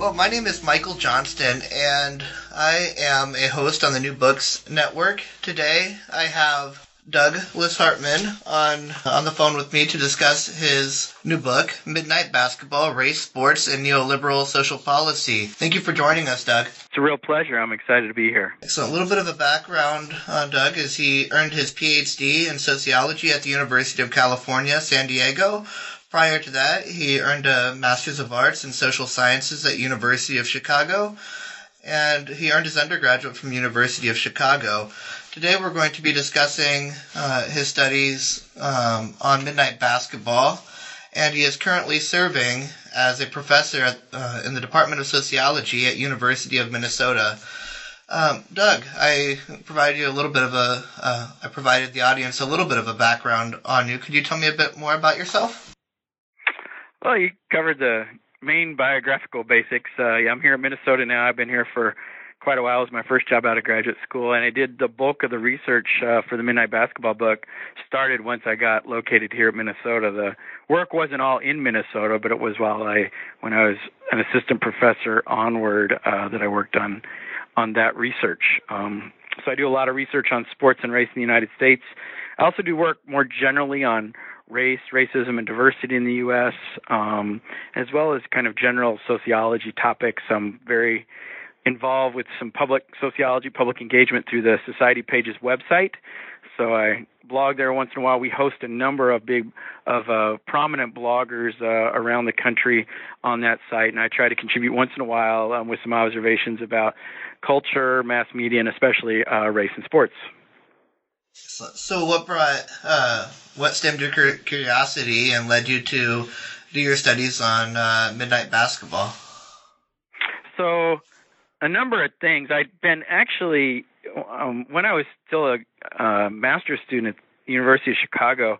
Well, my name is Michael Johnston, and I am a host on the New Books Network. Today, I have Doug Hartmann on on the phone with me to discuss his new book, Midnight Basketball: Race, Sports, and Neoliberal Social Policy. Thank you for joining us, Doug. It's a real pleasure. I'm excited to be here. So, a little bit of a background on Doug is he earned his PhD in sociology at the University of California, San Diego Prior to that, he earned a Master's of Arts in Social Sciences at University of Chicago, and he earned his undergraduate from University of Chicago. Today we're going to be discussing uh, his studies um, on midnight basketball, and he is currently serving as a professor at, uh, in the Department of Sociology at University of Minnesota. Um, Doug, I provided you a little bit of a, uh, I provided the audience a little bit of a background on you. Could you tell me a bit more about yourself? Well, you covered the main biographical basics. Uh, yeah, I'm here in Minnesota now. I've been here for quite a while. It was my first job out of graduate school, and I did the bulk of the research uh, for the Midnight Basketball book. Started once I got located here in Minnesota. The work wasn't all in Minnesota, but it was while I, when I was an assistant professor onward, uh, that I worked on on that research. Um, so I do a lot of research on sports and race in the United States. I also do work more generally on race, racism, and diversity in the U.S., um, as well as kind of general sociology topics. I'm very involved with some public sociology, public engagement through the Society Pages website. So I blog there once in a while. We host a number of big, of uh, prominent bloggers uh, around the country on that site, and I try to contribute once in a while um, with some observations about culture, mass media, and especially uh, race and sports. So, so what brought, uh, what stemmed your curiosity and led you to do your studies on uh, midnight basketball? So, a number of things. I'd been actually, um, when I was still a uh, master's student at the University of Chicago,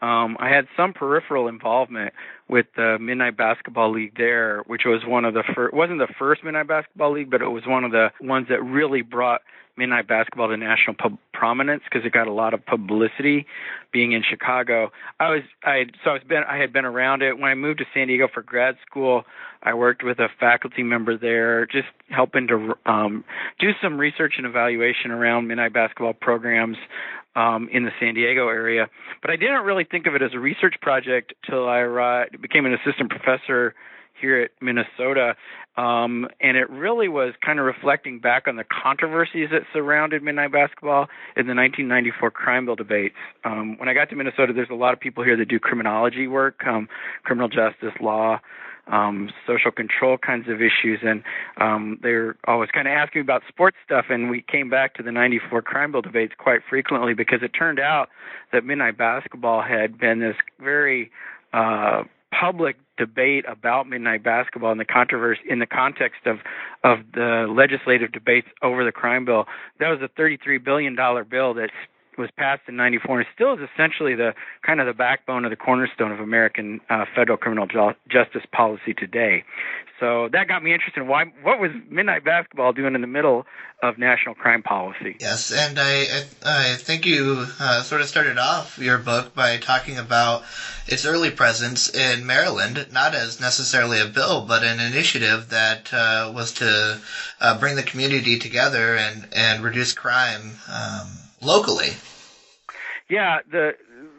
um, I had some peripheral involvement with the Midnight Basketball League there, which was one of the first, wasn't the first Midnight Basketball League, but it was one of the ones that really brought midnight basketball to national pub- prominence because it got a lot of publicity being in Chicago. I was I so I was been I had been around it when I moved to San Diego for grad school. I worked with a faculty member there, just helping to um, do some research and evaluation around midnight basketball programs um, in the San Diego area. But I didn't really think of it as a research project till I arrived, became an assistant professor here at Minnesota. Um, and it really was kind of reflecting back on the controversies that surrounded midnight basketball in the 1994 crime bill debates. Um, when I got to Minnesota, there's a lot of people here that do criminology work, um, criminal justice law, um, social control kinds of issues, and um, they're always kind of asking about sports stuff. And we came back to the '94 crime bill debates quite frequently because it turned out that midnight basketball had been this very uh, public debate about midnight basketball and the controversy in the context of of the legislative debates over the crime bill. That was a 33 billion dollar bill that was passed in 94 and still is essentially the kind of the backbone of the cornerstone of American uh, federal criminal ju- justice policy today. So that got me interested in why what was midnight basketball doing in the middle of national crime policy. Yes, and I I, I think you uh, sort of started off your book by talking about its early presence in Maryland, not as necessarily a bill, but an initiative that uh, was to uh, bring the community together and and reduce crime. Um, locally. Yeah, the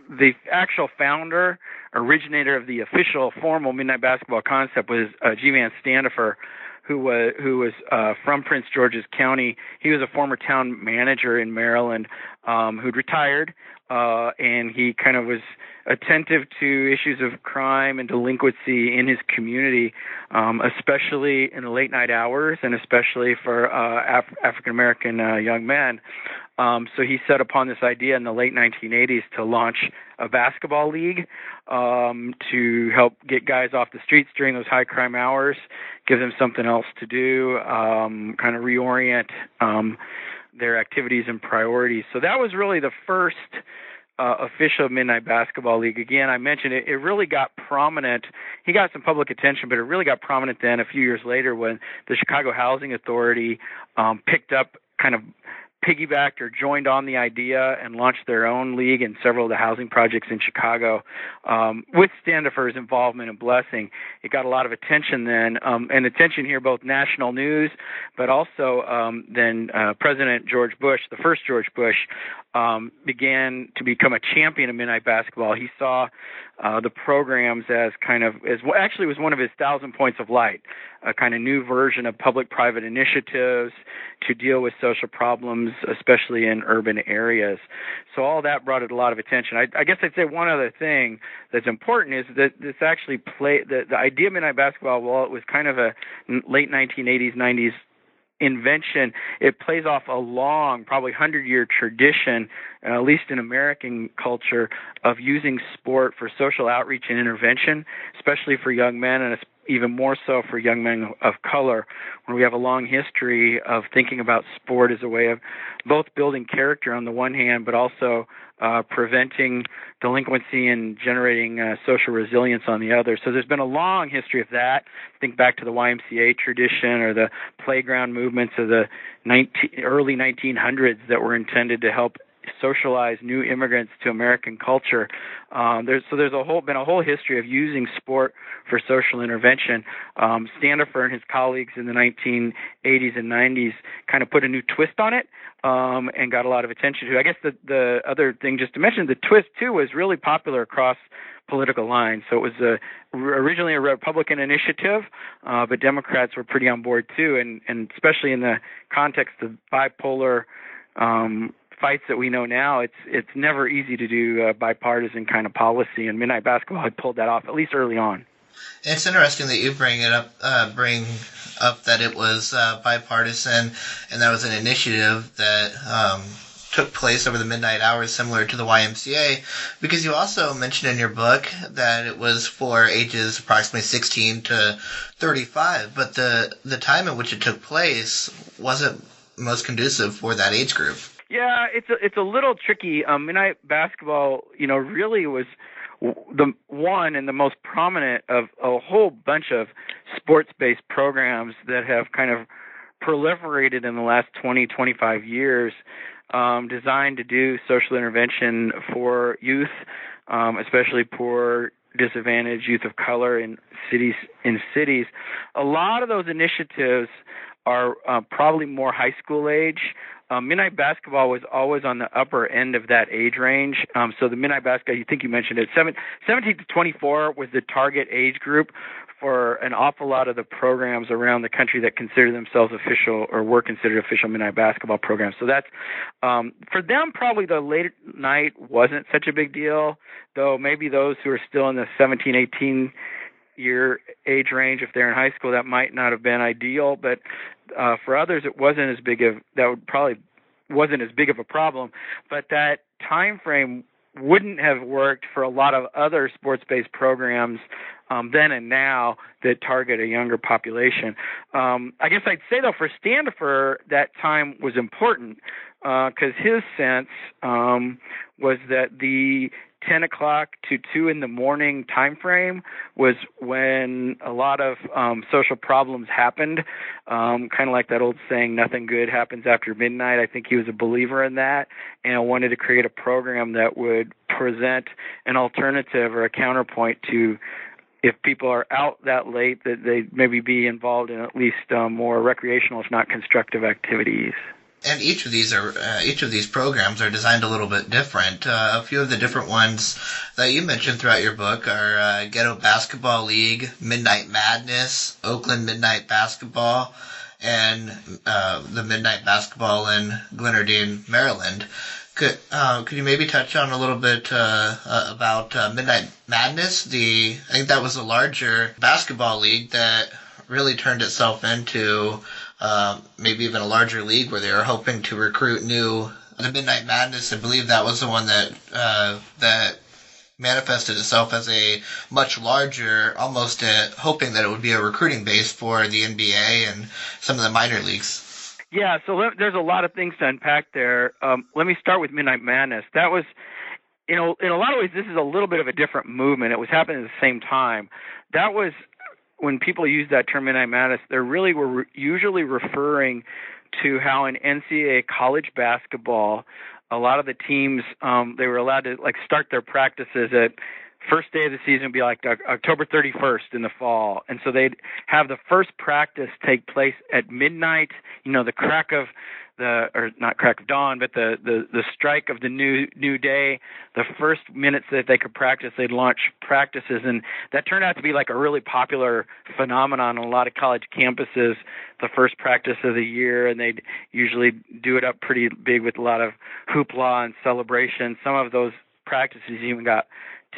the actual founder, originator of the official formal midnight basketball concept was uh, G. Van Standifer, who was who was uh, from Prince George's County. He was a former town manager in Maryland um, who'd retired, uh, and he kind of was attentive to issues of crime and delinquency in his community, um, especially in the late night hours, and especially for uh, Af- African American uh, young men. Um, so he set upon this idea in the late 1980s to launch a basketball league um, to help get guys off the streets during those high crime hours, give them something else to do, um, kind of reorient um, their activities and priorities. So that was really the first uh, official Midnight Basketball League. Again, I mentioned it, it really got prominent. He got some public attention, but it really got prominent then a few years later when the Chicago Housing Authority um, picked up kind of piggybacked or joined on the idea and launched their own league in several of the housing projects in Chicago. Um, with Standifer's involvement and blessing, it got a lot of attention then, um, and attention here, both national news, but also um, then uh, President George Bush, the first George Bush, um, began to become a champion of midnight basketball. He saw uh, the programs as kind of as actually was one of his thousand points of light, a kind of new version of public-private initiatives to deal with social problems, especially in urban areas. So all that brought it a lot of attention. I, I guess I'd say one other thing that's important is that this actually play the the idea of midnight basketball. While it was kind of a late 1980s 90s invention, it plays off a long, probably 100 year tradition, uh, at least in American culture, of using sport for social outreach and intervention, especially for young men and even more so for young men of color, when we have a long history of thinking about sport as a way of both building character on the one hand, but also uh, preventing delinquency and generating uh, social resilience on the other. So there's been a long history of that. Think back to the YMCA tradition or the playground movements of the 19, early 1900s that were intended to help socialize new immigrants to American culture. Um, there's, so there's a whole been a whole history of using sport for social intervention. Um, Standifer and his colleagues in the 1980s and 90s kind of put a new twist on it um, and got a lot of attention to. I guess the the other thing just to mention, the twist too was really popular across political lines. So it was a, originally a Republican initiative, uh, but Democrats were pretty on board too, and and especially in the context of bipolar um, fights that we know now, it's it's never easy to do uh, bipartisan kind of policy, and Midnight Basketball had pulled that off at least early on. It's interesting that you bring it up, uh, bring up that it was uh, bipartisan, and that was an initiative that um, took place over the midnight hours, similar to the YMCA, because you also mentioned in your book that it was for ages approximately 16 to 35, but the the time in which it took place wasn't most conducive for that age group. Yeah, it's a, it's a little tricky. Um, midnight basketball, you know, really was the one and the most prominent of a whole bunch of sports-based programs that have kind of proliferated in the last 20, 25 years, um, designed to do social intervention for youth, um, especially poor, disadvantaged youth of color in cities. In cities, a lot of those initiatives are uh, probably more high school age um, midnight basketball was always on the upper end of that age range. Um, so the midnight basketball, you think you mentioned it, seven, 17 to 24 was the target age group for an awful lot of the programs around the country that consider themselves official or were considered official midnight basketball programs. So that's um, for them probably the late night wasn't such a big deal, though maybe those who are still in the 17, 18 year age range if they're in high school that might not have been ideal but uh, for others, it wasn't as big of that would probably wasn't as big of a problem, but that time frame wouldn't have worked for a lot of other sports-based programs um, then and now that target a younger population. Um, I guess I'd say though for Standifer that time was important because uh, his sense um, was that the 10 o'clock to 2 in the morning time frame was when a lot of um, social problems happened. Um, kind of like that old saying, nothing good happens after midnight. I think he was a believer in that and wanted to create a program that would present an alternative or a counterpoint to if people are out that late, that they maybe be involved in at least um, more recreational, if not constructive activities and each of these are uh, each of these programs are designed a little bit different. Uh, a few of the different ones that you mentioned throughout your book are uh, Ghetto Basketball League, Midnight Madness, Oakland Midnight Basketball, and uh, the Midnight Basketball in Glenarden, Maryland. Could uh, could you maybe touch on a little bit uh, about Midnight Madness? The I think that was a larger basketball league that really turned itself into uh, maybe even a larger league where they are hoping to recruit new the Midnight Madness, I believe that was the one that uh, that manifested itself as a much larger, almost a, hoping that it would be a recruiting base for the NBA and some of the minor leagues. Yeah, so there's a lot of things to unpack there. Um, let me start with Midnight Madness. That was, you know, in a lot of ways, this is a little bit of a different movement. It was happening at the same time. That was when people use that term Midnight Madness. they're really were re- usually referring to how in NCAA college basketball a lot of the teams um, they were allowed to like start their practices at first day of the season would be like October 31st in the fall, and so they'd have the first practice take place at midnight. You know, the crack of the or not crack of dawn, but the the the strike of the new new day. The first minutes that they could practice, they'd launch practices, and that turned out to be like a really popular phenomenon on a lot of college campuses. The first practice of the year, and they'd usually do it up pretty big with a lot of hoopla and celebration. Some of those practices even got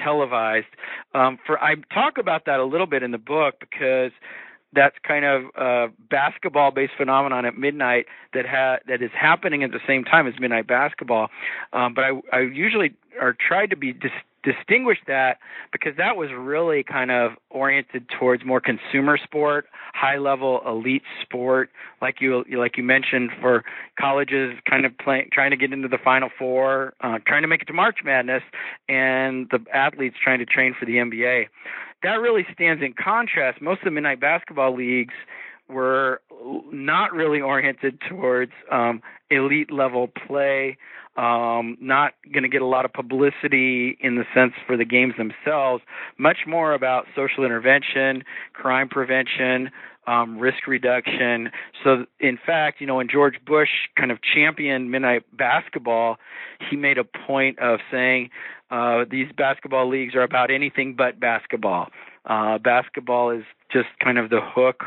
televised. Um, for I talk about that a little bit in the book because that's kind of a basketball-based phenomenon at midnight that ha- that is happening at the same time as midnight basketball. Um, but I, I usually are tried to be dis- distinguish that because that was really kind of oriented towards more consumer sport, high-level elite sport, like you like you mentioned for colleges, kind of playing, trying to get into the Final Four, uh, trying to make it to March Madness, and the athletes trying to train for the NBA that really stands in contrast. Most of the midnight basketball leagues were not really oriented towards um, elite level play, um, not going to get a lot of publicity in the sense for the games themselves, much more about social intervention, crime prevention, um, risk reduction. So, in fact, you know, when George Bush kind of championed midnight basketball, he made a point of saying uh, these basketball leagues are about anything but basketball. Uh, basketball is just kind of the hook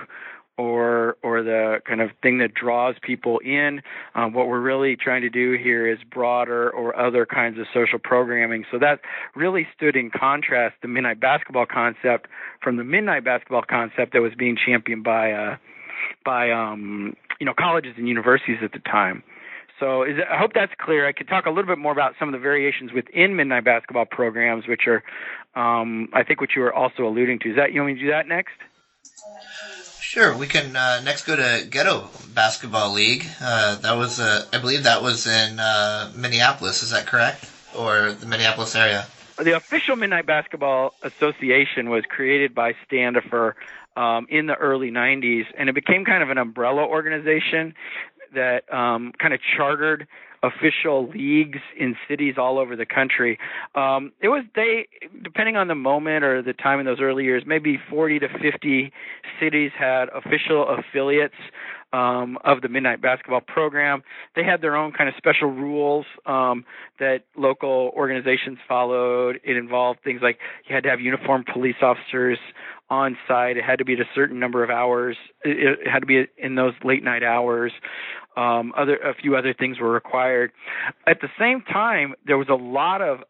or or the kind of thing that draws people in. Um, what we're really trying to do here is broader or other kinds of social programming. So that really stood in contrast the midnight basketball concept from the midnight basketball concept that was being championed by uh, by um, you know colleges and universities at the time. So it, I hope that's clear. I could talk a little bit more about some of the variations within midnight basketball programs, which are, um, I think, what you were also alluding to. Is that you want me to do that next? Sure, we can uh, next go to Ghetto Basketball League. Uh, that was, uh, I believe, that was in uh, Minneapolis. Is that correct, or the Minneapolis area? The official Midnight Basketball Association was created by Standifer um, in the early 90s, and it became kind of an umbrella organization that um, kind of chartered official leagues in cities all over the country. Um, it was they, depending on the moment or the time in those early years, maybe 40 to 50 cities had official affiliates um, of the Midnight Basketball program. They had their own kind of special rules um, that local organizations followed. It involved things like you had to have uniformed police officers on site. It had to be at a certain number of hours. It, it had to be in those late night hours. Um, other a few other things were required. At the same time, there was a lot of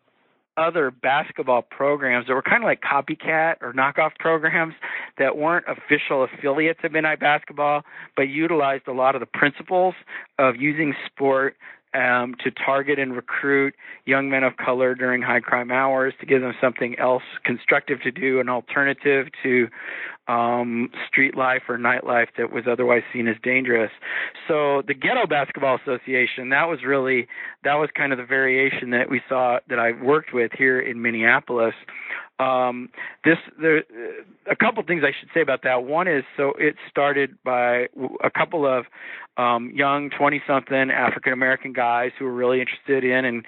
other basketball programs that were kind of like copycat or knockoff programs that weren't official affiliates of Midnight Basketball, but utilized a lot of the principles of using sport um, to target and recruit young men of color during high crime hours to give them something else constructive to do, an alternative to um, street life or nightlife that was otherwise seen as dangerous. So the Ghetto Basketball Association, that was really that was kind of the variation that we saw that I worked with here in Minneapolis. Um, this there a couple things I should say about that. One is so it started by a couple of um, young 20 something African American guys who were really interested in and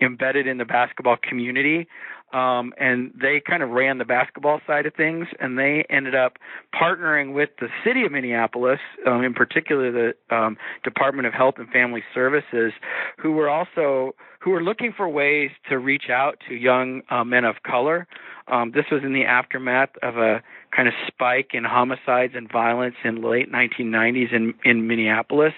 embedded in the basketball community um, and they kind of ran the basketball side of things, and they ended up partnering with the city of Minneapolis, um, in particular the um, Department of Health and Family Services, who were also who were looking for ways to reach out to young uh, men of color. Um, this was in the aftermath of a kind of spike in homicides and violence in late 1990s in in Minneapolis,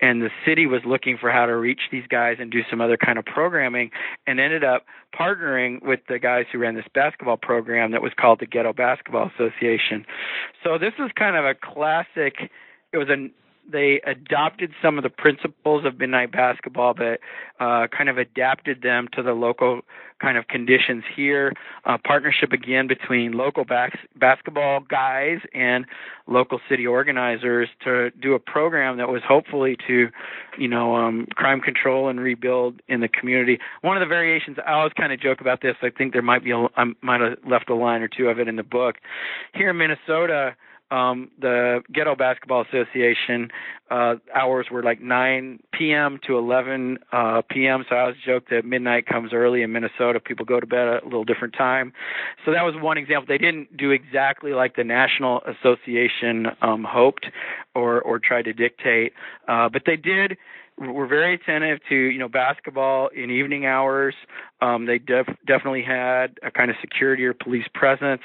and the city was looking for how to reach these guys and do some other kind of programming, and ended up partnering with the guys who ran this basketball program that was called the Ghetto Basketball Association. So this was kind of a classic. It was a they adopted some of the principles of midnight basketball, but uh, kind of adapted them to the local kind of conditions here. Uh, partnership again between local bas- basketball guys and local city organizers to do a program that was hopefully to, you know, um, crime control and rebuild in the community. One of the variations, I always kind of joke about this. I think there might be, a, I might have left a line or two of it in the book. Here in Minnesota, um, the Ghetto Basketball Association uh, hours were like 9 p.m. to 11 uh, p.m. So I always joke that midnight comes early in Minnesota. People go to bed at a little different time. So that was one example. They didn't do exactly like the National Association um, hoped or or tried to dictate, uh, but they did were very attentive to you know basketball in evening hours. Um, they def- definitely had a kind of security or police presence.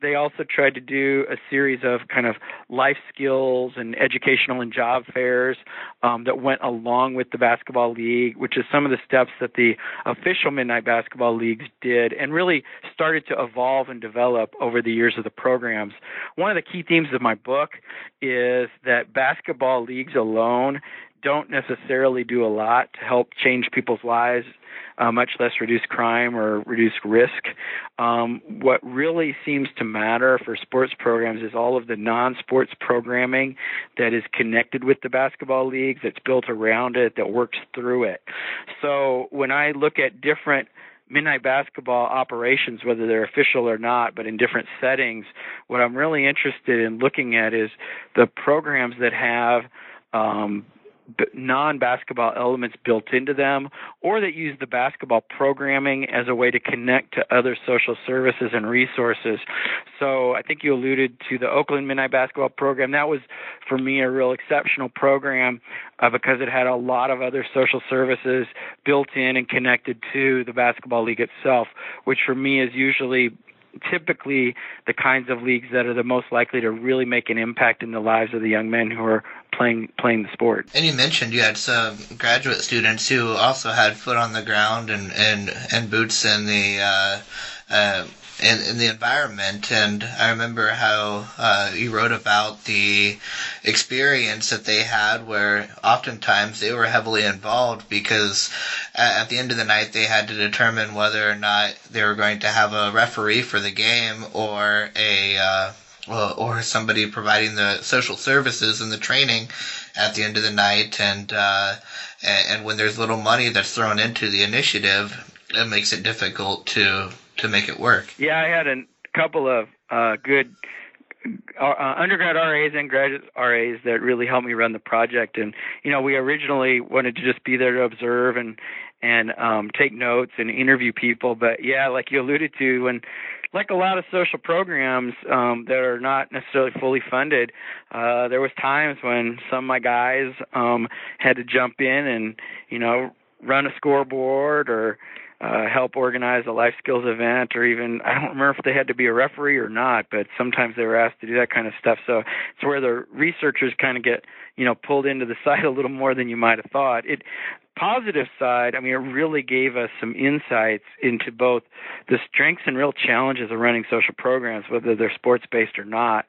They also tried to do a series of kind of life skills and educational and job fairs um, that went along with the basketball league, which is some of the steps that the official midnight basketball leagues did, and really started to evolve and develop over the years of the programs. One of the key themes of my book is that basketball leagues alone don't necessarily do a lot to help change people's lives, uh, much less reduce crime or reduce risk. Um, what really seems to matter for sports programs is all of the non sports programming that is connected with the basketball leagues, that's built around it, that works through it. So when I look at different midnight basketball operations, whether they're official or not, but in different settings, what I'm really interested in looking at is the programs that have um, non-basketball elements built into them or that use the basketball programming as a way to connect to other social services and resources. So i think you alluded to the oakland midnight basketball program. That was for me a real exceptional program uh, because it had a lot of other social services built in and connected to the basketball league itself which for me is usually typically the kinds of leagues that are the most likely to really make an impact in the lives of the young men who are playing playing the sport. And you mentioned you had some graduate students who also had foot on the ground and and, and boots in the uh, uh, in, in the environment. And I remember how uh, you wrote about the experience that they had, where oftentimes they were heavily involved because at, the end of the night they had to determine whether or not they were going to have a referee for the game or a uh, or somebody providing the social services and the training at the end of the night and uh, and when there's little money that's thrown into the initiative it makes it difficult to to make it work. Yeah, I had a couple of uh, good uh, uh undergrad RAs and graduate RAs that really helped me run the project. And you know, we originally wanted to just be there to observe and and um, take notes and interview people. But yeah, like you alluded to, when like a lot of social programs um, that are not necessarily fully funded, uh, there was times when some of my guys um, had to jump in and you know run a scoreboard or uh, help organize a life skills event, or even I don't remember if they had to be a referee or not, but sometimes they were asked to do that kind of stuff. So it's where the researchers kind of get you know pulled into the side a little more than you might have thought. It positive side, I mean, it really gave us some insights into both the strengths and real challenges of running social programs, whether they're sports based or not.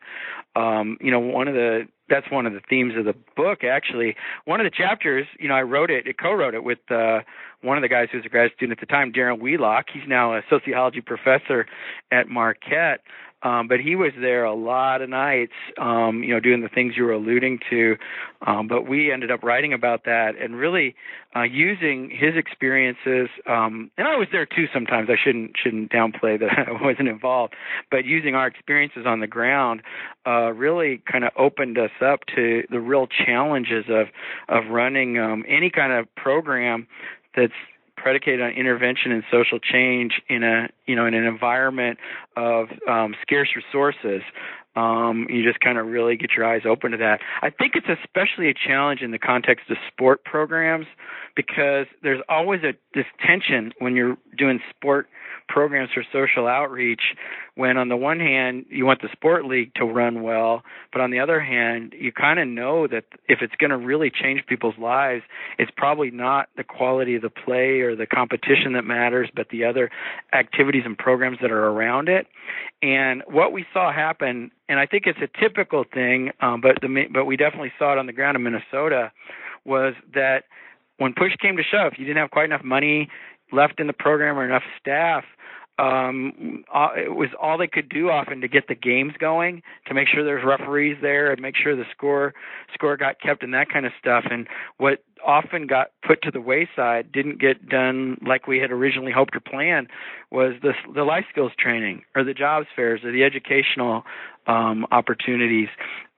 Um, you know, one of the that's one of the themes of the book actually. One of the chapters you know i wrote it, it co-wrote it with uh one of the guys who was a grad student at the time darren wheelock. He's now a sociology professor at marquette um, but he was there a lot of nights, um, you know, doing the things you were alluding to. Um, but we ended up writing about that and really uh, using his experiences. Um, and I was there too sometimes. I shouldn't shouldn't downplay that I wasn't involved, but using our experiences on the ground uh, really kind of opened us up to the real challenges of of running um, any kind of program that's predicated on intervention and social change in a you know in an environment of um, scarce resources. Um, you just kind of really get your eyes open to that. I think it's especially a challenge in the context of sport programs because there's always a this tension when you're doing sport programs for social outreach when on the one hand you want the sport league to run well but on the other hand you kind of know that if it's going to really change people's lives it's probably not the quality of the play or the competition that matters but the other activities and programs that are around it. And what we saw happen and i think it's a typical thing um, but the but we definitely saw it on the ground in minnesota was that when push came to shove, you didn't have quite enough money left in the program or enough staff. Um, uh, it was all they could do often to get the games going, to make sure there's referees there, and make sure the score score got kept, and that kind of stuff. And what often got put to the wayside, didn't get done like we had originally hoped or planned, was the the life skills training, or the jobs fairs, or the educational um, opportunities.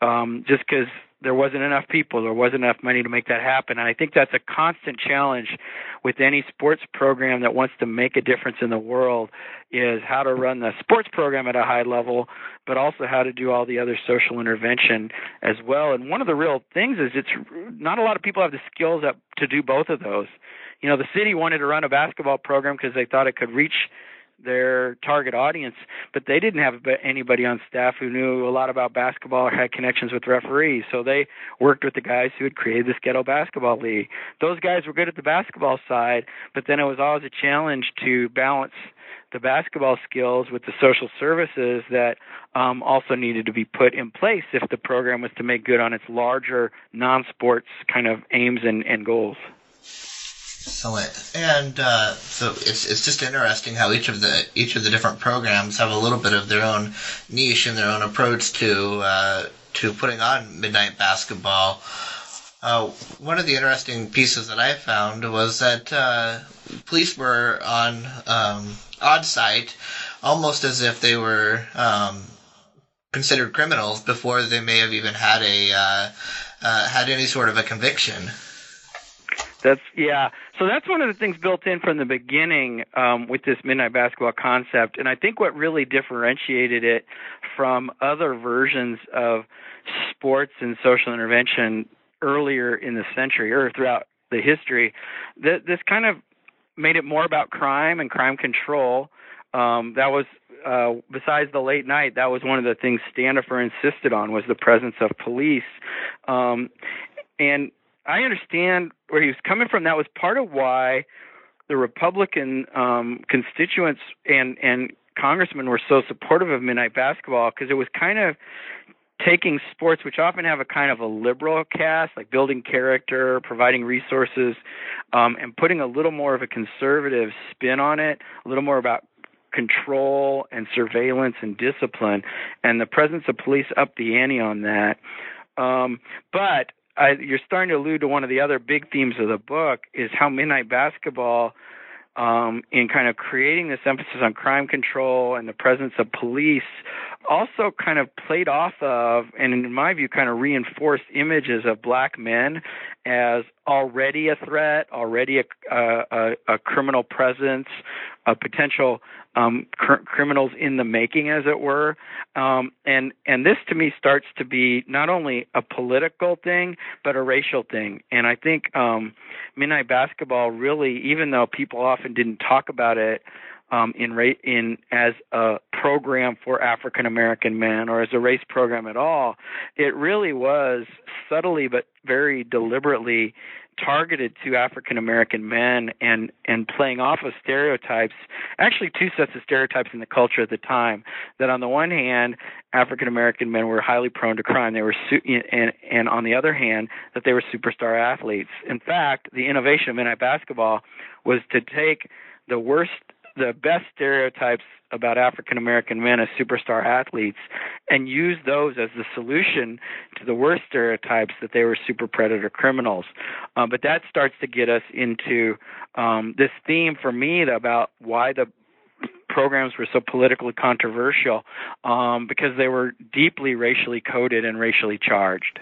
Um, just because there wasn't enough people, there wasn't enough money to make that happen. And I think that's a constant challenge with any sports program that wants to make a difference in the world is how to run the sports program at a high level, but also how to do all the other social intervention as well. And one of the real things is it's not a lot of people have the skills up to do both of those. You know, the city wanted to run a basketball program because they thought it could reach their target audience, but they didn't have anybody on staff who knew a lot about basketball or had connections with referees. So they worked with the guys who had created this ghetto basketball league. Those guys were good at the basketball side, but then it was always a challenge to balance the basketball skills with the social services that um, also needed to be put in place if the program was to make good on its larger non-sports kind of aims and, and goals. Excellent. And uh, so it's it's just interesting how each of the each of the different programs have a little bit of their own niche and their own approach to uh, to putting on midnight basketball. Uh, one of the interesting pieces that I found was that uh, police were on um, odd site, almost as if they were um, considered criminals before they may have even had a uh, uh, had any sort of a conviction. That's yeah. So that's one of the things built in from the beginning um, with this midnight basketball concept, and I think what really differentiated it from other versions of sports and social intervention earlier in the century or throughout the history, that this kind of made it more about crime and crime control. Um, that was uh, besides the late night, that was one of the things Standifer insisted on was the presence of police. Um, and I understand where he was coming from. That was part of why the Republican um, constituents and and congressmen were so supportive of midnight basketball because it was kind of taking sports which often have a kind of a liberal cast like building character providing resources um, and putting a little more of a conservative spin on it a little more about control and surveillance and discipline and the presence of police up the ante on that um, but I, you're starting to allude to one of the other big themes of the book is how Midnight Basketball, um, in kind of creating this emphasis on crime control and the presence of police, also kind of played off of, and in my view, kind of reinforced images of black men as already a threat, already a, a, a criminal presence, potential um, cr- criminals in the making, as it were. Um, and and this to me starts to be not only a political thing but a racial thing. And I think um, Midnight Basketball really, even though people often didn't talk about it. Um, in ra- in as a program for African American men or as a race program at all, it really was subtly but very deliberately targeted to African American men and and playing off of stereotypes, actually two sets of stereotypes in the culture at the time. That on the one hand, African American men were highly prone to crime. They were su- and and on the other hand, that they were superstar athletes. In fact, the innovation of midnight basketball was to take the worst the best stereotypes about African American men as superstar athletes and use those as the solution to the worst stereotypes that they were super predator criminals. Um, but that starts to get us into um, this theme for me about why the programs were so politically controversial um, because they were deeply racially coded and racially charged.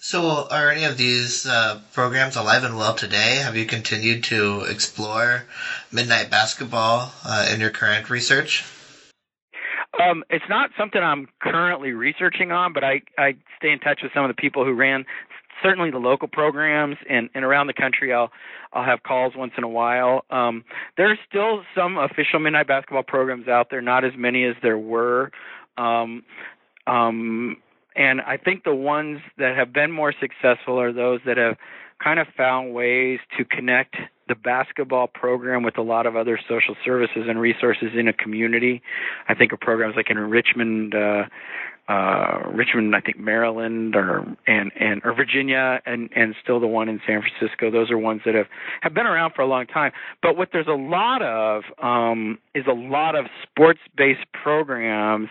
So, are any of these uh, programs alive and well today? Have you continued to explore midnight basketball uh, in your current research? Um, it's not something I'm currently researching on, but I, I stay in touch with some of the people who ran certainly the local programs and, and around the country I'll I'll have calls once in a while. Um, there are still some official midnight basketball programs out there, not as many as there were. Um, um, and I think the ones that have been more successful are those that have kind of found ways to connect the basketball program with a lot of other social services and resources in a community. I think of programs like in Richmond, uh, uh, Richmond, I think Maryland or and and or Virginia, and and still the one in San Francisco. Those are ones that have have been around for a long time. But what there's a lot of um, is a lot of sports-based programs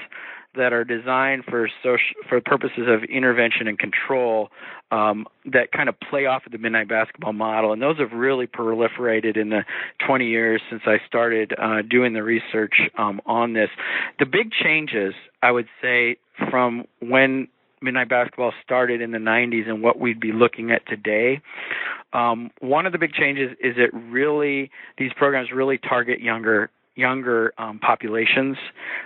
that are designed for social for purposes of intervention and control um, that kind of play off of the midnight basketball model, and those have really proliferated in the 20 years since I started uh, doing the research um, on this. The big changes, I would say, from when midnight basketball started in the 90s and what we'd be looking at today. Um, one of the big changes is it really these programs really target younger younger um, populations,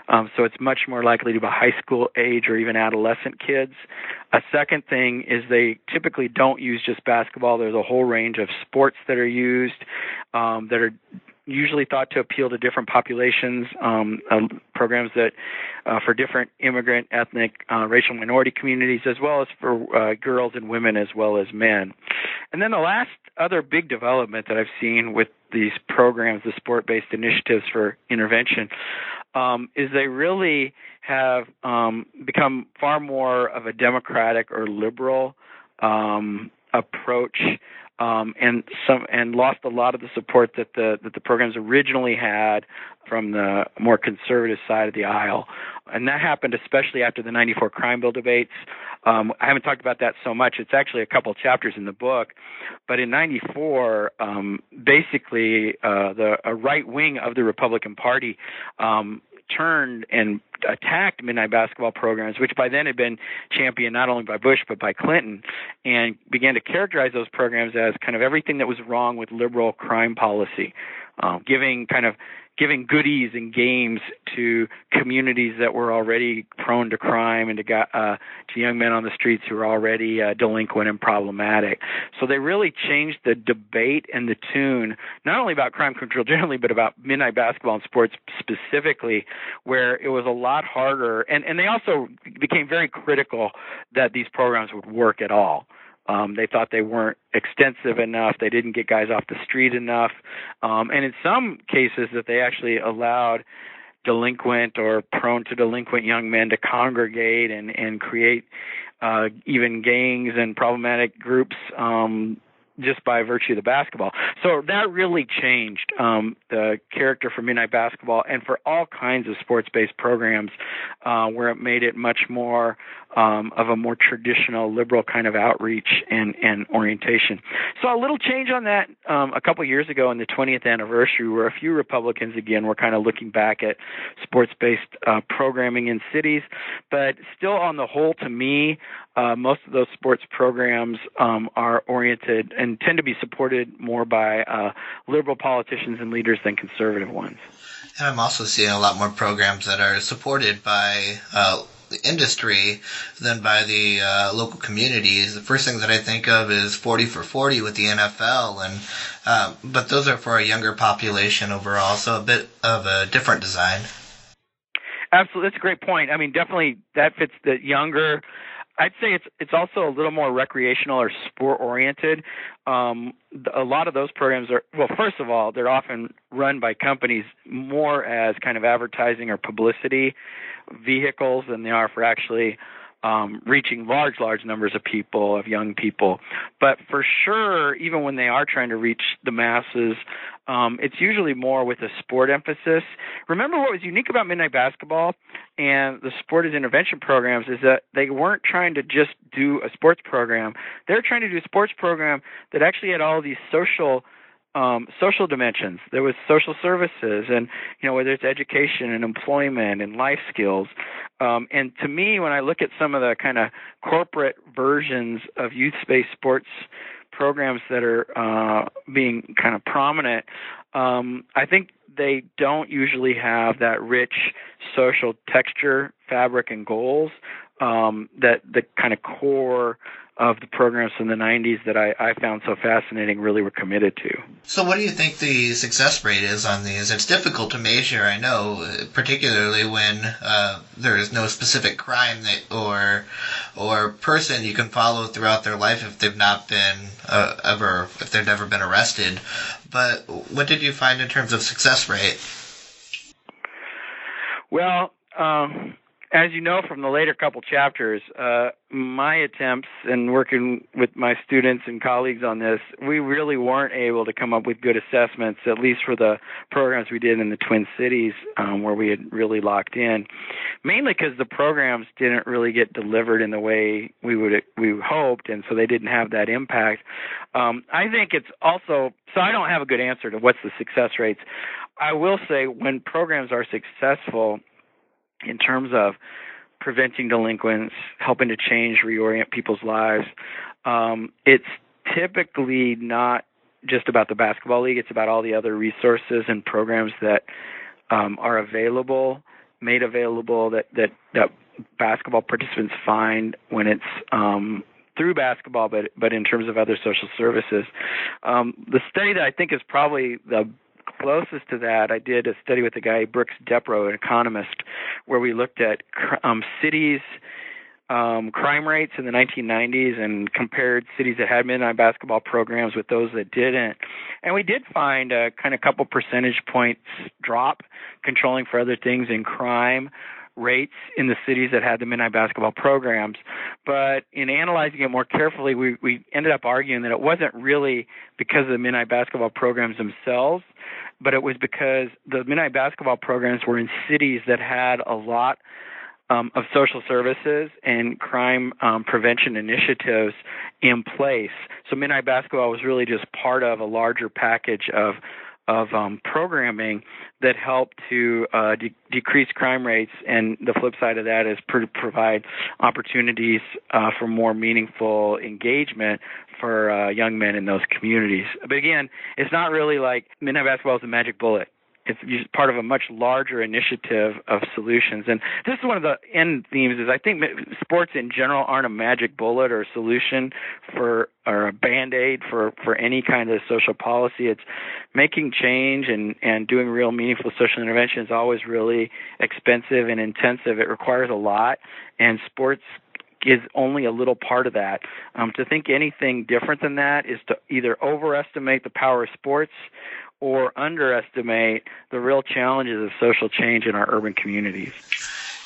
um, so it's much more likely to be high school age or even adolescent kids. A second thing is they typically don't use just basketball. There's a whole range of sports that are used um, that are usually thought to appeal to different populations, um, uh, programs that uh, for different immigrant, ethnic, uh, racial minority communities, as well as for uh, girls and women, as well as men. And then the last other big development that I've seen with these programs, the sport-based initiatives for intervention, um, is they really have um, become far more of a democratic or liberal um, approach um, and some and lost a lot of the support that the that the programs originally had from the more conservative side of the aisle, and that happened especially after the '94 crime bill debates. Um, I haven't talked about that so much. It's actually a couple chapters in the book, but in '94, um, basically uh, the right wing of the Republican Party um, turned and attacked midnight basketball programs, which by then had been championed not only by Bush but by Clinton, and began to characterize those programs as kind of everything that was wrong with liberal crime policy, um, giving kind of giving goodies and games to communities that were already prone to crime and to, uh, to young men on the streets who were already uh, delinquent and problematic. So they really changed the debate and the tune, not only about crime control generally, but about midnight basketball and sports specifically, where it was a lot harder. And, and they also became very critical that these programs would work at all. Um, they thought they weren't extensive enough. They didn't get guys off the street enough. Um, and in some cases, that they actually allowed delinquent or prone to delinquent young men to congregate and, and create uh, even gangs and problematic groups um, just by virtue of the basketball. So that really changed um, the character for Midnight Basketball and for all kinds of sports-based programs, uh, where it made it much more um, of a more traditional liberal kind of outreach and, and orientation. So a little change on that um, a couple years ago in the 20th anniversary, where a few Republicans again were kind of looking back at sports-based uh, programming in cities, but still on the whole, to me, uh, most of those sports programs um, are oriented and tend to be supported more by uh, liberal politicians and leaders than conservative ones. And I'm also seeing a lot more programs that are supported by uh, the industry than by the uh, local communities. The first thing that I think of is 40 for 40 with the NFL, and uh, but those are for a younger population overall, so a bit of a different design. Absolutely, that's a great point. I mean, definitely that fits the younger I'd say it's it's also a little more recreational or sport oriented. Um, a lot of those programs are well. First of all, they're often run by companies more as kind of advertising or publicity vehicles than they are for actually um, reaching large, large numbers of people, of young people. But for sure, even when they are trying to reach the masses, um, it's usually more with a sport emphasis. Remember what was unique about Midnight Basketball and the sport as intervention programs is that they weren't trying to just do a sports program. They were trying to do a sports program that actually had all these social um, social dimensions. There was social services, and you know whether it's education and employment and life skills. Um, and to me, when I look at some of the kind of corporate versions of youth-based sports programs that are uh, being kind of prominent, um, I think they don't usually have that rich social texture, fabric, and goals um, that the kind of core of the programs from the 90s that I, I found so fascinating really were committed to. So, what do you think the success rate is on these? It's difficult to measure, I know, particularly when uh, there is no specific crime that or or person you can follow throughout their life if they've not been uh, ever if they've never been arrested. But what did you find in terms of success rate? Well, um, as you know from the later couple chapters, uh, my attempts and working with my students and colleagues on this, we really weren't able to come up with good assessments, at least for the programs we did in the Twin Cities, um, where we had really locked in. Mainly because the programs didn't really get delivered in the way we would we hoped, and so they didn't have that impact. Um, I think it's also so. I don't have a good answer to what's the success rates. I will say when programs are successful in terms of preventing delinquents, helping to change, reorient people's lives. Um, it's typically not just about the basketball league; it's about all the other resources and programs that um, are available, made available that that that basketball participants find when it's um, through basketball, but but in terms of other social services. Um, the study that I think is probably the closest to that, I did a study with a guy, Brooks Depro, an economist, where we looked at um, cities. Um, crime rates in the 1990s and compared cities that had midnight basketball programs with those that didn't. And we did find a kind of couple percentage points drop, controlling for other things in crime rates in the cities that had the midnight basketball programs. But in analyzing it more carefully, we, we ended up arguing that it wasn't really because of the midnight basketball programs themselves, but it was because the midnight basketball programs were in cities that had a lot um, of social services and crime um, prevention initiatives in place. So midnight basketball was really just part of a larger package of of um, programming that help to uh, de- decrease crime rates, and the flip side of that is pr- provide opportunities uh, for more meaningful engagement for uh, young men in those communities. But again, it's not really like midnight basketball is a magic bullet it's part of a much larger initiative of solutions. And this is one of the end themes is I think sports in general aren't a magic bullet or a solution for or a band-aid for for any kind of social policy. It's making change and and doing real meaningful social intervention is always really expensive and intensive. It requires a lot and sports is only a little part of that. Um, to think anything different than that is to either overestimate the power of sports or underestimate the real challenges of social change in our urban communities.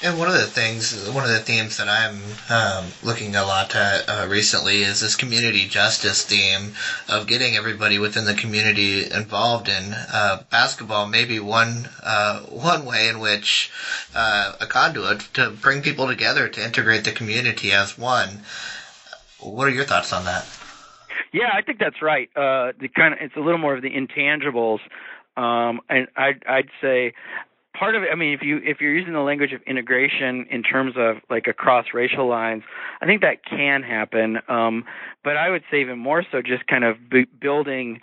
And one of the things, one of the themes that I'm um, looking a lot at uh, recently is this community justice theme of getting everybody within the community involved in uh, basketball. Maybe one uh, one way in which uh, a conduit to bring people together to integrate the community as one. What are your thoughts on that? Yeah, I think that's right. Uh, the kind of it's a little more of the intangibles, um, and I'd I'd say part of it. I mean, if you if you're using the language of integration in terms of like across racial lines, I think that can happen. Um, but I would say even more so, just kind of b- building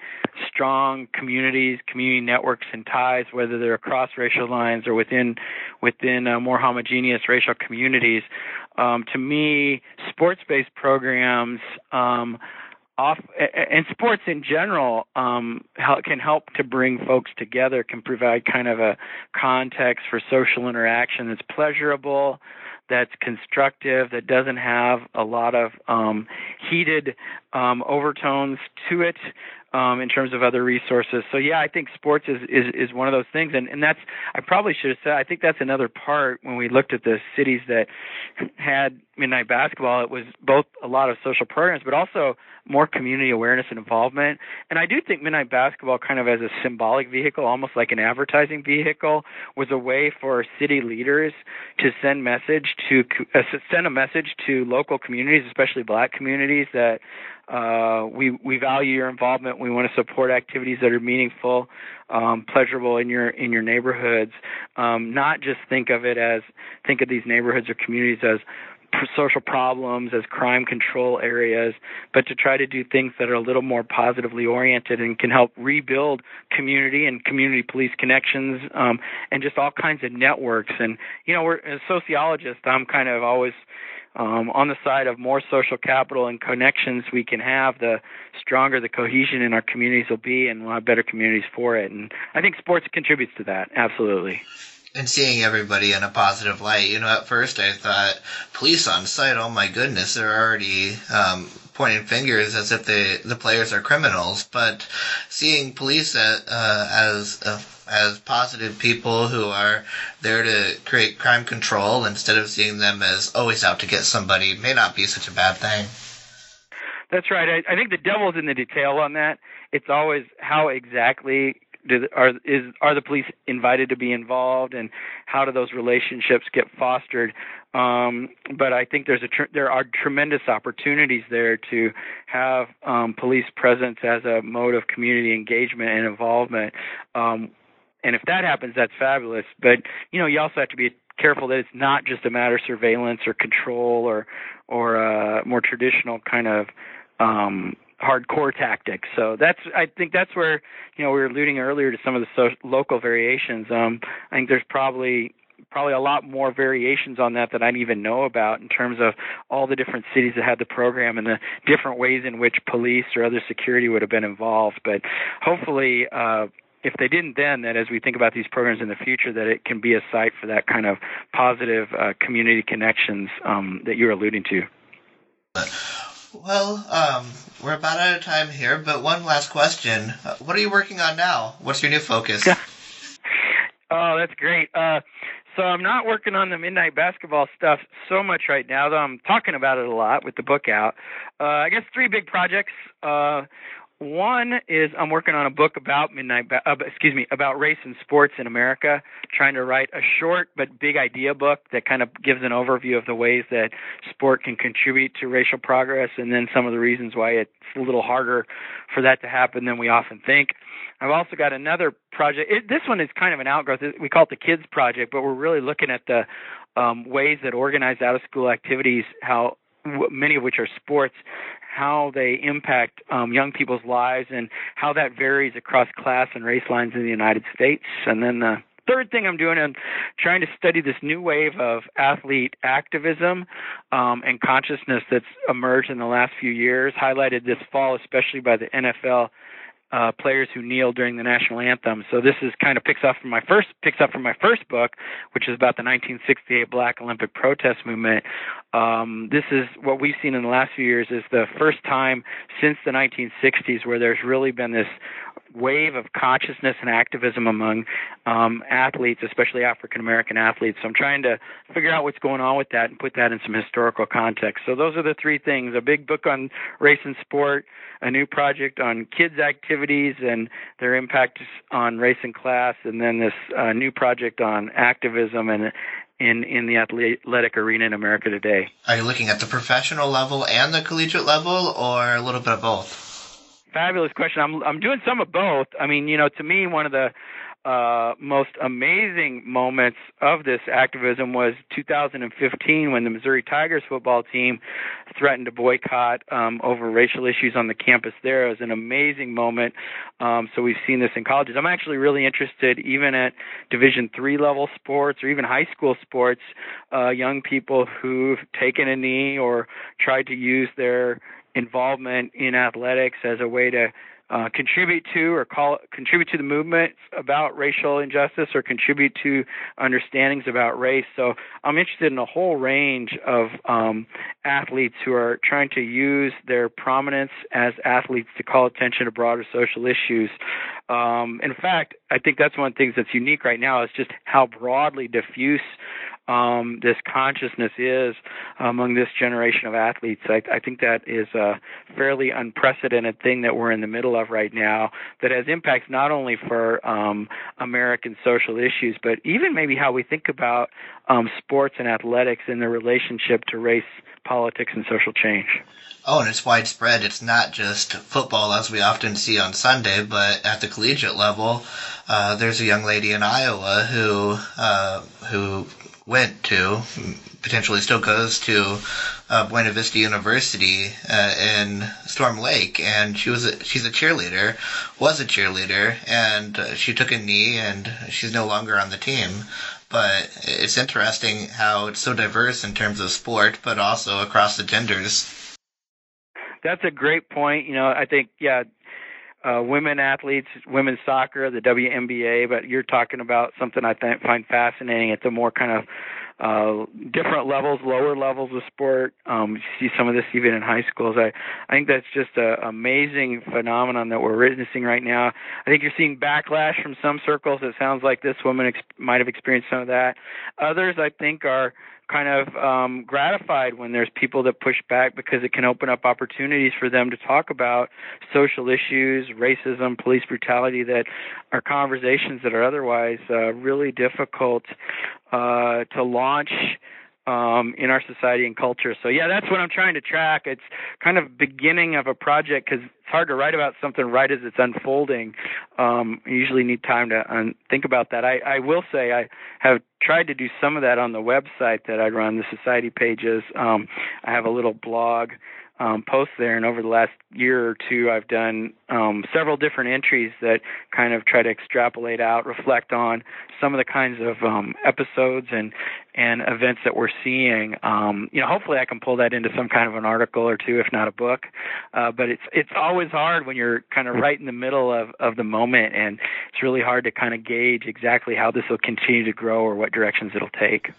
strong communities, community networks, and ties, whether they're across racial lines or within within uh, more homogeneous racial communities. Um, to me, sports-based programs. Um, off and sports in general um, can help to bring folks together can provide kind of a context for social interaction that's pleasurable that's constructive that doesn't have a lot of um, heated um, overtones to it um, in terms of other resources. So yeah, I think sports is, is is one of those things, and and that's I probably should have said. I think that's another part when we looked at the cities that had midnight basketball. It was both a lot of social programs, but also more community awareness and involvement. And I do think midnight basketball, kind of as a symbolic vehicle, almost like an advertising vehicle, was a way for city leaders to send message to uh, send a message to local communities, especially Black communities, that uh, we we value your involvement. We want to support activities that are meaningful, um, pleasurable in your in your neighborhoods. Um, not just think of it as think of these neighborhoods or communities as social problems as crime control areas, but to try to do things that are a little more positively oriented and can help rebuild community and community police connections um, and just all kinds of networks. And you know, we're as sociologists, I'm kind of always um, on the side of more social capital and connections we can have, the stronger the cohesion in our communities will be, and we'll have better communities for it. And I think sports contributes to that, absolutely and seeing everybody in a positive light. You know, at first I thought police on site. Oh my goodness, they're already um, pointing fingers as if they the players are criminals. But seeing police as, uh, as uh, as positive people who are there to create crime control instead of seeing them as always out to get somebody may not be such a bad thing. That's right. I, I think the devil's in the detail on that. It's always how exactly do are is are the police invited to be involved and how do those relationships get fostered um, but I think there's a tr- there are tremendous opportunities there to have um, police presence as a mode of community engagement and involvement um, and if that happens that's fabulous but you know you also have to be careful that it's not just a matter of surveillance or control or or uh, more traditional kind of um, hardcore tactics. So that's I think that's where you know we were alluding earlier to some of the so, local variations. Um, I think there's probably probably a lot more variations on that that I didn't even know about in terms of all the different cities that had the program and the different ways in which police or other security would have been involved. But hopefully, uh, if they didn't then, that as we think about these programs in the future, that it can be a site for that kind of positive uh, community connections um, that you're alluding to. Well, um, we're about out of time here, but one last question. Uh, what are you working on now? What's your new focus? oh, that's great. Uh, so I'm not working on the midnight basketball stuff so much right now, though I'm talking about it a lot with the book out. Uh, I guess three big projects. Uh, one is I'm working on a book about midnight, uh, excuse me, about race and sports in America. Trying to write a short but big idea book that kind of gives an overview of the ways that sport can contribute to racial progress, and then some of the reasons why it's a little harder for that to happen than we often think. I've also got another project. It, this one is kind of an outgrowth. We call it the Kids Project, but we're really looking at the um, ways that organized out of school activities, how many of which are sports, how they impact um, young people's lives and how that varies across class and race lines in the United States. And then the third thing I'm doing, I'm trying to study this new wave of athlete activism um, and consciousness that's emerged in the last few years, highlighted this fall, especially by the NFL uh, players who kneel during the national anthem. So this is kind of picks up from my first picks up from my first book, which is about the 1968 Black Olympic protest movement. Um, this is what we've seen in the last few years is the first time since the 1960s where there's really been this wave of consciousness and activism among um, athletes, especially African American athletes. So I'm trying to figure out what's going on with that and put that in some historical context. So those are the three things: a big book on race and sport, a new project on kids' activities and their impact on race and class, and then this uh, new project on activism and in in the athletic arena in America today. Are you looking at the professional level and the collegiate level, or a little bit of both? Fabulous question. I'm I'm doing some of both. I mean, you know, to me, one of the uh, most amazing moments of this activism was 2015 when the Missouri Tigers football team threatened to boycott um, over racial issues on the campus there. It was an amazing moment. Um, so we've seen this in colleges. I'm actually really interested, even at Division three level sports or even high school sports, uh, young people who've taken a knee or tried to use their involvement in athletics as a way to uh, contribute to or call contribute to the movement about racial injustice or contribute to understandings about race. So I'm interested in a whole range of um, athletes who are trying to use their prominence as athletes to call attention to broader social issues. Um, in fact, I think that's one of the things that's unique right now is just how broadly diffuse um, this consciousness is among this generation of athletes. I, I think that is a fairly unprecedented thing that we're in the middle of right now that has impacts not only for um, American social issues, but even maybe how we think about um, sports and athletics in their relationship to race, politics, and social change. Oh, and it's widespread. It's not just football as we often see on Sunday, but at the collegiate level, uh, there's a young lady in Iowa who uh, who went to, potentially still goes to uh, Buena Vista University uh, in Storm Lake, and she was a, she's a cheerleader, was a cheerleader, and uh, she took a knee, and she's no longer on the team. but it's interesting how it's so diverse in terms of sport, but also across the genders. That's a great point. You know, I think yeah, uh, women athletes, women's soccer, the WNBA, but you're talking about something I th- find fascinating at the more kind of uh, different levels, lower levels of sport. Um, you see some of this even in high schools. I, I think that's just an amazing phenomenon that we're witnessing right now. I think you're seeing backlash from some circles. It sounds like this woman ex- might have experienced some of that. Others, I think, are kind of um, gratified when there's people that push back because it can open up opportunities for them to talk about social issues, racism, police brutality that are conversations that are otherwise uh, really difficult uh, to launch um, in our society and culture. So yeah, that's what I'm trying to track. It's kind of beginning of a project because it's hard to write about something right as it's unfolding. Um, you usually need time to un- think about that. I, I will say I have tried to do some of that on the website that I run, the society pages. Um, I have a little blog um, posts there, and over the last year or two, I've done um, several different entries that kind of try to extrapolate out, reflect on some of the kinds of um, episodes and and events that we're seeing. Um, you know, hopefully, I can pull that into some kind of an article or two, if not a book. Uh, but it's it's always hard when you're kind of right in the middle of of the moment, and it's really hard to kind of gauge exactly how this will continue to grow or what directions it'll take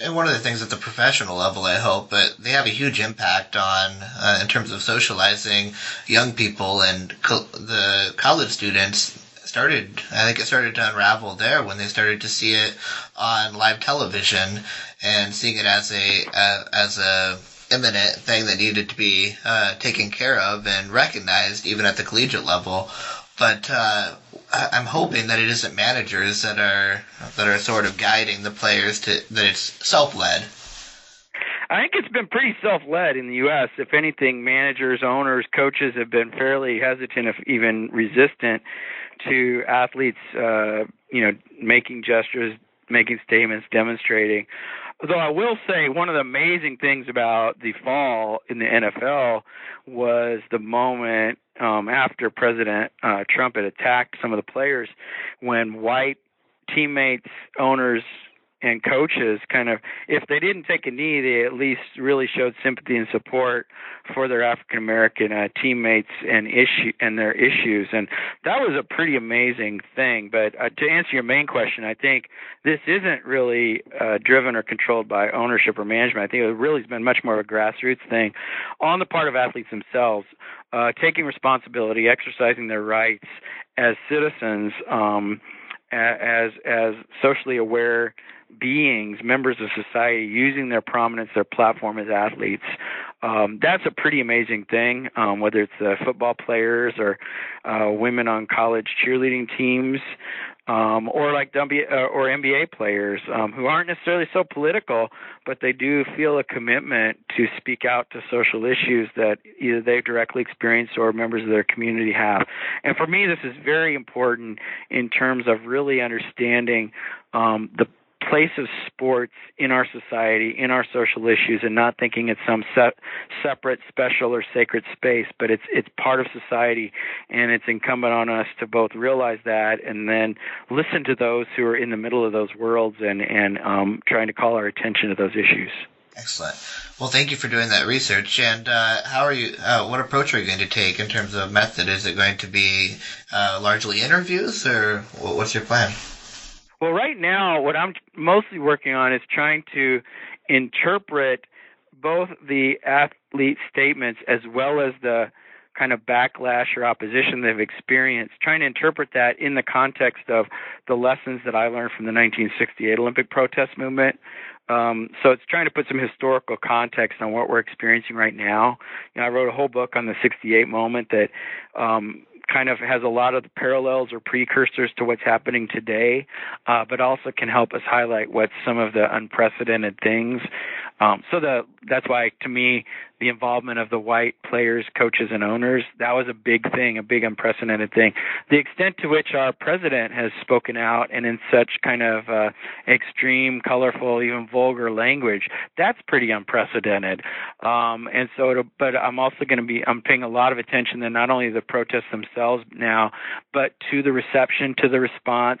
and one of the things at the professional level, I hope, but they have a huge impact on uh, in terms of socializing young people and co- the college students. Started, I think it started to unravel there when they started to see it on live television and seeing it as a uh, as a imminent thing that needed to be uh, taken care of and recognized even at the collegiate level. But uh, I'm hoping that it isn't managers that are that are sort of guiding the players to that it's self-led. I think it's been pretty self-led in the U.S. If anything, managers, owners, coaches have been fairly hesitant, if even resistant, to athletes, uh, you know, making gestures, making statements, demonstrating. Though I will say one of the amazing things about the fall in the NFL was the moment um, after President uh, Trump had attacked some of the players when white teammates, owners, and coaches kind of if they didn't take a knee they at least really showed sympathy and support for their African American uh, teammates and issue and their issues. And that was a pretty amazing thing. But uh, to answer your main question I think this isn't really uh, driven or controlled by ownership or management. I think it really has been much more of a grassroots thing on the part of athletes themselves uh, taking responsibility exercising their rights as citizens um, as as socially aware beings, members of society, using their prominence, their platform as athletes. Um, that's a pretty amazing thing. Um, whether it's uh, football players or uh, women on college cheerleading teams, um, or like w, uh, or NBA players um, who aren't necessarily so political, but they do feel a commitment to speak out to social issues that either they've directly experienced or members of their community have. And for me, this is very important in terms of really understanding um, the place of sports in our society, in our social issues, and not thinking it's some se- separate, special, or sacred space, but it's it's part of society, and it's incumbent on us to both realize that and then listen to those who are in the middle of those worlds and and um, trying to call our attention to those issues. Excellent. Well, thank you for doing that research. And uh, how are you? Uh, what approach are you going to take in terms of method? Is it going to be uh, largely interviews, or what's your plan? Well, right now, what I'm mostly working on is trying to interpret both the athlete statements as well as the kind of backlash or opposition they've experienced, trying to interpret that in the context of the lessons that I learned from the 1968 Olympic protest movement. Um, so it's trying to put some historical context on what we're experiencing right now. You know, I wrote a whole book on the 68 moment that um, kind of has a lot of the parallels or precursors to what's happening today, uh, but also can help us highlight what some of the unprecedented things. Um, so the that's why to me the involvement of the white players, coaches, and owners that was a big thing, a big unprecedented thing. The extent to which our president has spoken out and in such kind of uh, extreme, colorful, even vulgar language, that's pretty unprecedented. Um, and so, but I'm also going to be I'm paying a lot of attention to not only the protests themselves now, but to the reception, to the response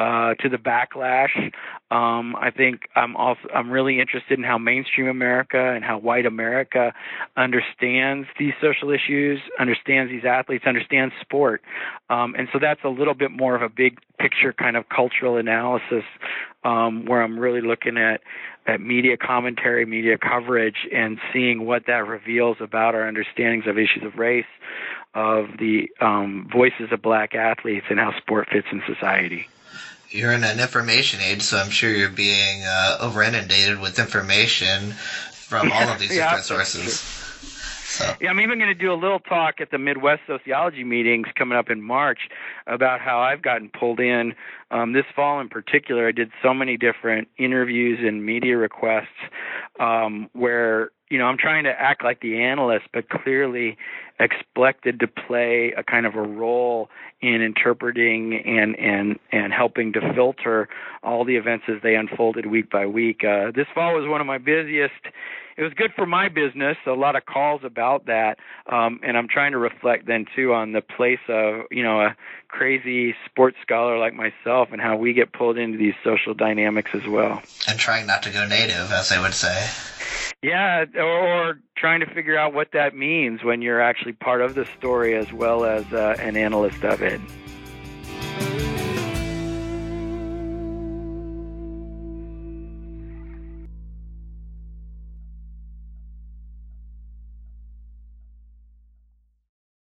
uh, to the backlash. Um, I think I'm also I'm really interested in how mainstream America and how white America understands these social issues, understands these athletes, understands sport, um, and so that's a little bit more of a big picture kind of cultural analysis um, where I'm really looking at at media commentary, media coverage, and seeing what that reveals about our understandings of issues of race, of the um, voices of black athletes, and how sport fits in society you're in an information age, so I'm sure you're being uh, over inundated with information from all of these yeah, different sources. So. Yeah, I'm even going to do a little talk at the Midwest sociology meetings coming up in March about how I've gotten pulled in. Um, this fall, in particular, I did so many different interviews and media requests um, where you know I'm trying to act like the analyst, but clearly expected to play a kind of a role in interpreting and and and helping to filter all the events as they unfolded week by week. Uh, this fall was one of my busiest. It was good for my business. A lot of calls about that, um, and I'm trying to reflect then too on the place of you know a crazy sports scholar like myself and how we get pulled into these social dynamics as well. And trying not to go native, as they would say. Yeah, or or trying to figure out what that means when you're actually part of the story as well as uh, an analyst of it.